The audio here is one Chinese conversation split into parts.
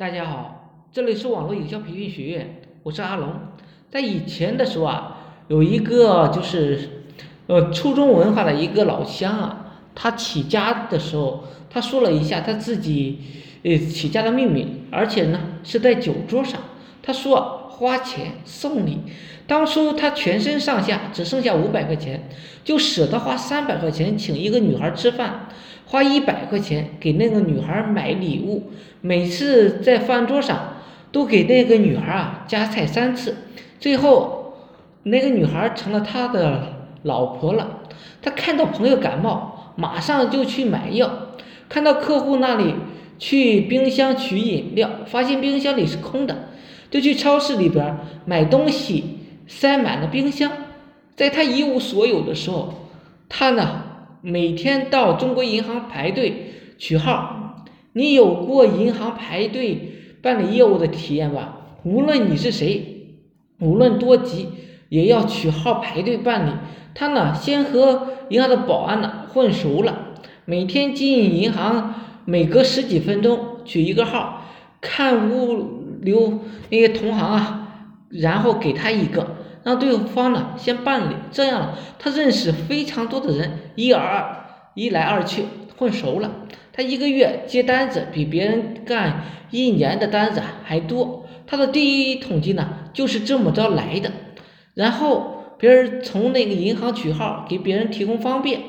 大家好，这里是网络营销培训学院，我是阿龙。在以前的时候啊，有一个就是呃初中文化的一个老乡啊，他起家的时候，他说了一下他自己呃起家的秘密，而且呢是在酒桌上，他说花钱送礼。当初他全身上下只剩下五百块钱，就舍得花三百块钱请一个女孩吃饭。花一百块钱给那个女孩买礼物，每次在饭桌上都给那个女孩啊夹菜三次，最后那个女孩成了他的老婆了。他看到朋友感冒，马上就去买药；看到客户那里去冰箱取饮料，发现冰箱里是空的，就去超市里边买东西，塞满了冰箱。在他一无所有的时候，他呢？每天到中国银行排队取号，你有过银行排队办理业务的体验吧？无论你是谁，无论多急，也要取号排队办理。他呢，先和银行的保安呢混熟了，每天进银行，每隔十几分钟取一个号，看物流那些同行啊，然后给他一个。让对方呢先办理，这样他认识非常多的人，一而二，一来二去混熟了。他一个月接单子比别人干一年的单子还多。他的第一统计呢就是这么着来的。然后别人从那个银行取号给别人提供方便，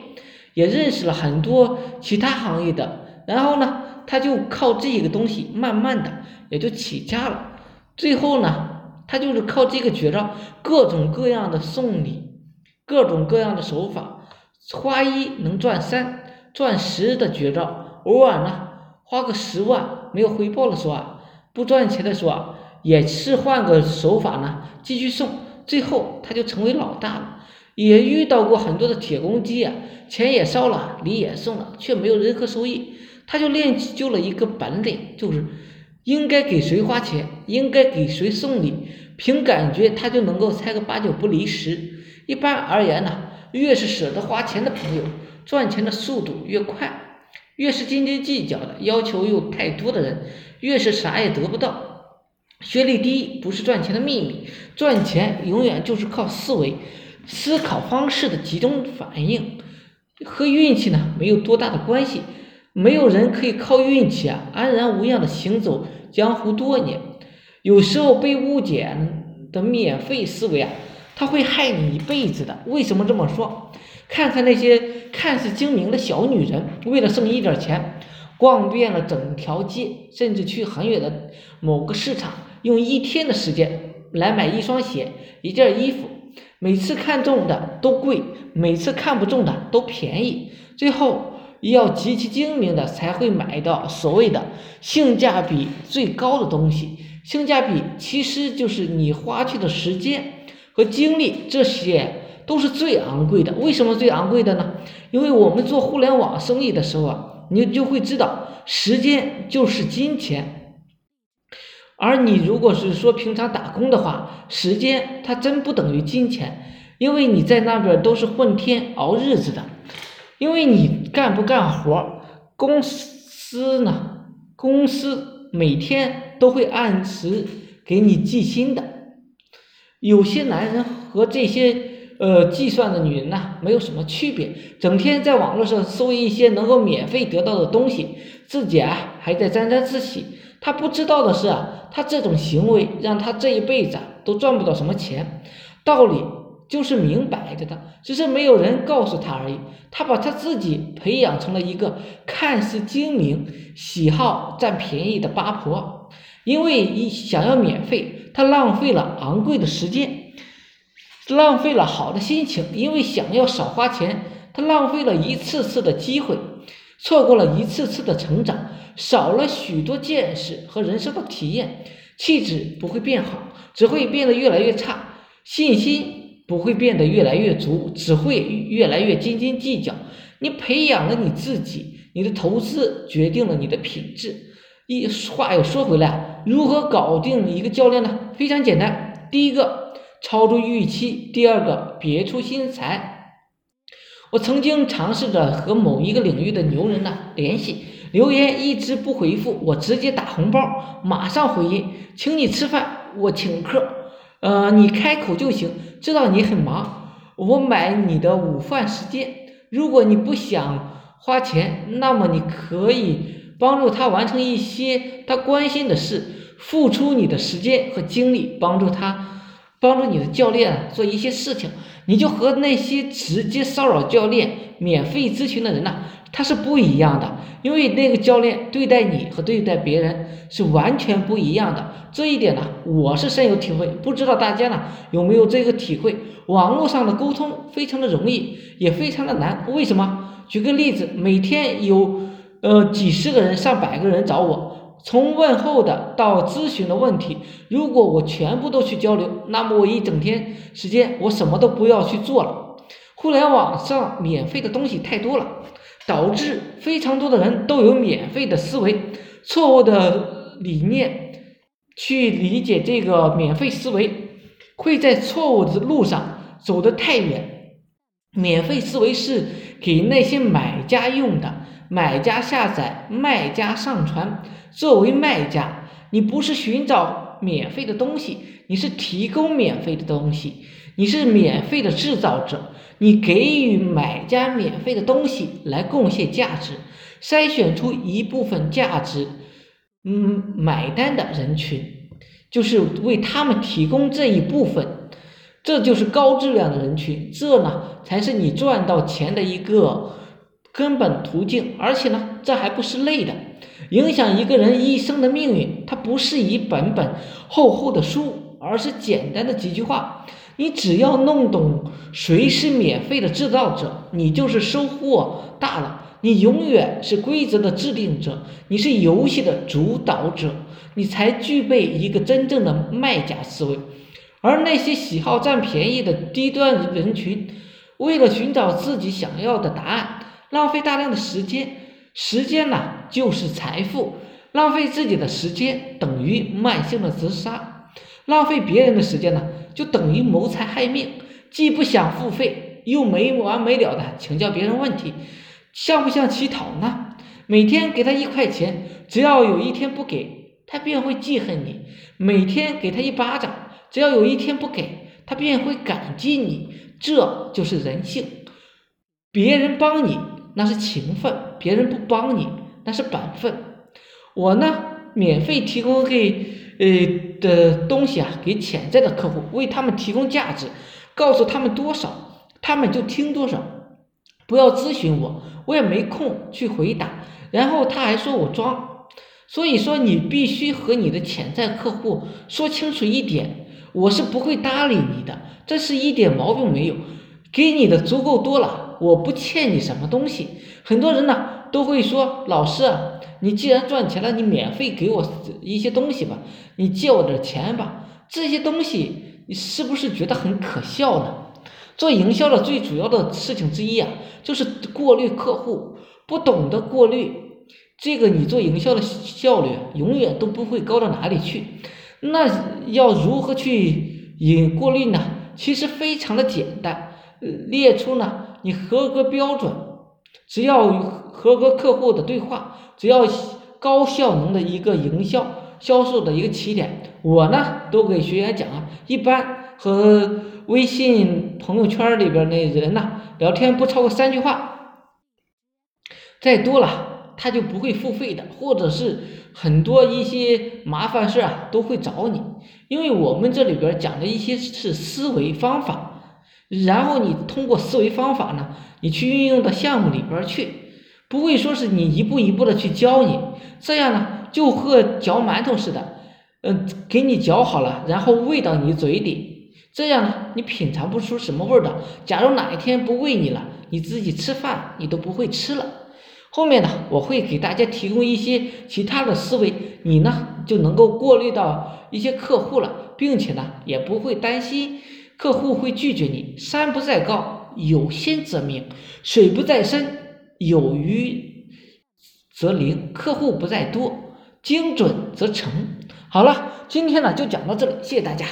也认识了很多其他行业的。然后呢他就靠这个东西慢慢的也就起家了。最后呢。他就是靠这个绝招，各种各样的送礼，各种各样的手法，花一能赚三，赚十的绝招。偶尔呢，花个十万没有回报的时候啊，不赚钱的时候啊，也是换个手法呢，继续送，最后他就成为老大了。也遇到过很多的铁公鸡啊，钱也烧了，礼也送了，却没有任何收益。他就练就了一个本领，就是应该给谁花钱，应该给谁送礼。凭感觉，他就能够猜个八九不离十。一般而言呢，越是舍得花钱的朋友，赚钱的速度越快；越是斤斤计较的、要求又太多的人，越是啥也得不到。学历低不是赚钱的秘密，赚钱永远就是靠思维、思考方式的集中反应，和运气呢没有多大的关系。没有人可以靠运气啊安然无恙的行走江湖多年。有时候被误解的免费思维啊，它会害你一辈子的。为什么这么说？看看那些看似精明的小女人，为了剩一点钱，逛遍了整条街，甚至去很远的某个市场，用一天的时间来买一双鞋、一件衣服。每次看中的都贵，每次看不中的都便宜。最后要极其精明的才会买到所谓的性价比最高的东西。性价比其实就是你花去的时间和精力，这些都是最昂贵的。为什么最昂贵的呢？因为我们做互联网生意的时候啊，你就会知道，时间就是金钱。而你如果是说平常打工的话，时间它真不等于金钱，因为你在那边都是混天熬日子的。因为你干不干活，公司呢，公司每天。都会按时给你计薪的。有些男人和这些呃计算的女人呢，没有什么区别，整天在网络上搜一些能够免费得到的东西，自己啊还在沾沾自喜。他不知道的是啊，他这种行为让他这一辈子都赚不到什么钱。道理就是明摆着的，只是没有人告诉他而已。他把他自己培养成了一个看似精明、喜好占便宜的八婆。因为一想要免费，他浪费了昂贵的时间，浪费了好的心情。因为想要少花钱，他浪费了一次次的机会，错过了一次次的成长，少了许多见识和人生的体验。气质不会变好，只会变得越来越差；信心不会变得越来越足，只会越来越斤斤计较。你培养了你自己，你的投资决定了你的品质。一话又说回来，如何搞定一个教练呢？非常简单，第一个超出预期，第二个别出心裁。我曾经尝试着和某一个领域的牛人呢联系，留言一直不回复，我直接打红包，马上回应，请你吃饭，我请客，呃，你开口就行，知道你很忙，我买你的午饭时间。如果你不想花钱，那么你可以帮助他完成一些他关心的事，付出你的时间和精力，帮助他，帮助你的教练做一些事情。你就和那些直接骚扰教练、免费咨询的人呢，他是不一样的，因为那个教练对待你和对待别人是完全不一样的。这一点呢，我是深有体会，不知道大家呢有没有这个体会？网络上的沟通非常的容易，也非常的难。为什么？举个例子，每天有呃几十个人、上百个人找我。从问候的到咨询的问题，如果我全部都去交流，那么我一整天时间我什么都不要去做了。互联网上免费的东西太多了，导致非常多的人都有免费的思维，错误的理念去理解这个免费思维，会在错误的路上走得太远。免费思维是给那些买家用的，买家下载，卖家上传。作为卖家，你不是寻找免费的东西，你是提供免费的东西，你是免费的制造者，你给予买家免费的东西来贡献价值，筛选出一部分价值，嗯，买单的人群，就是为他们提供这一部分，这就是高质量的人群，这呢才是你赚到钱的一个根本途径，而且呢，这还不是累的。影响一个人一生的命运，它不是一本本厚厚的书，而是简单的几句话。你只要弄懂谁是免费的制造者，你就是收获大了。你永远是规则的制定者，你是游戏的主导者，你才具备一个真正的卖家思维。而那些喜好占便宜的低端人群，为了寻找自己想要的答案，浪费大量的时间。时间呢，就是财富。浪费自己的时间等于慢性的自杀，浪费别人的时间呢，就等于谋财害命。既不想付费，又没完没了的请教别人问题，像不像乞讨呢？每天给他一块钱，只要有一天不给，他便会记恨你；每天给他一巴掌，只要有一天不给，他便会感激你。这就是人性。别人帮你。那是情分，别人不帮你，那是本分。我呢，免费提供给呃的东西啊，给潜在的客户，为他们提供价值，告诉他们多少，他们就听多少。不要咨询我，我也没空去回答。然后他还说我装，所以说你必须和你的潜在客户说清楚一点，我是不会搭理你的，这是一点毛病没有，给你的足够多了。我不欠你什么东西，很多人呢都会说，老师，你既然赚钱了，你免费给我一些东西吧，你借我点钱吧，这些东西你是不是觉得很可笑呢？做营销的最主要的事情之一啊，就是过滤客户，不懂得过滤，这个你做营销的效率永远都不会高到哪里去。那要如何去引过滤呢？其实非常的简单，列出呢。你合格标准，只要合格客户的对话，只要高效能的一个营销销售的一个起点，我呢都给学员讲啊，一般和微信朋友圈里边那人呢聊天不超过三句话，再多了他就不会付费的，或者是很多一些麻烦事啊都会找你，因为我们这里边讲的一些是思维方法。然后你通过思维方法呢，你去运用到项目里边去，不会说是你一步一步的去教你，这样呢就和嚼馒头似的，嗯，给你嚼好了，然后喂到你嘴里，这样呢你品尝不出什么味儿的。假如哪一天不喂你了，你自己吃饭你都不会吃了。后面呢我会给大家提供一些其他的思维，你呢就能够过滤到一些客户了，并且呢也不会担心。客户会拒绝你。山不在高，有仙则名；水不在深，有鱼则灵。客户不在多，精准则成。好了，今天呢就讲到这里，谢谢大家。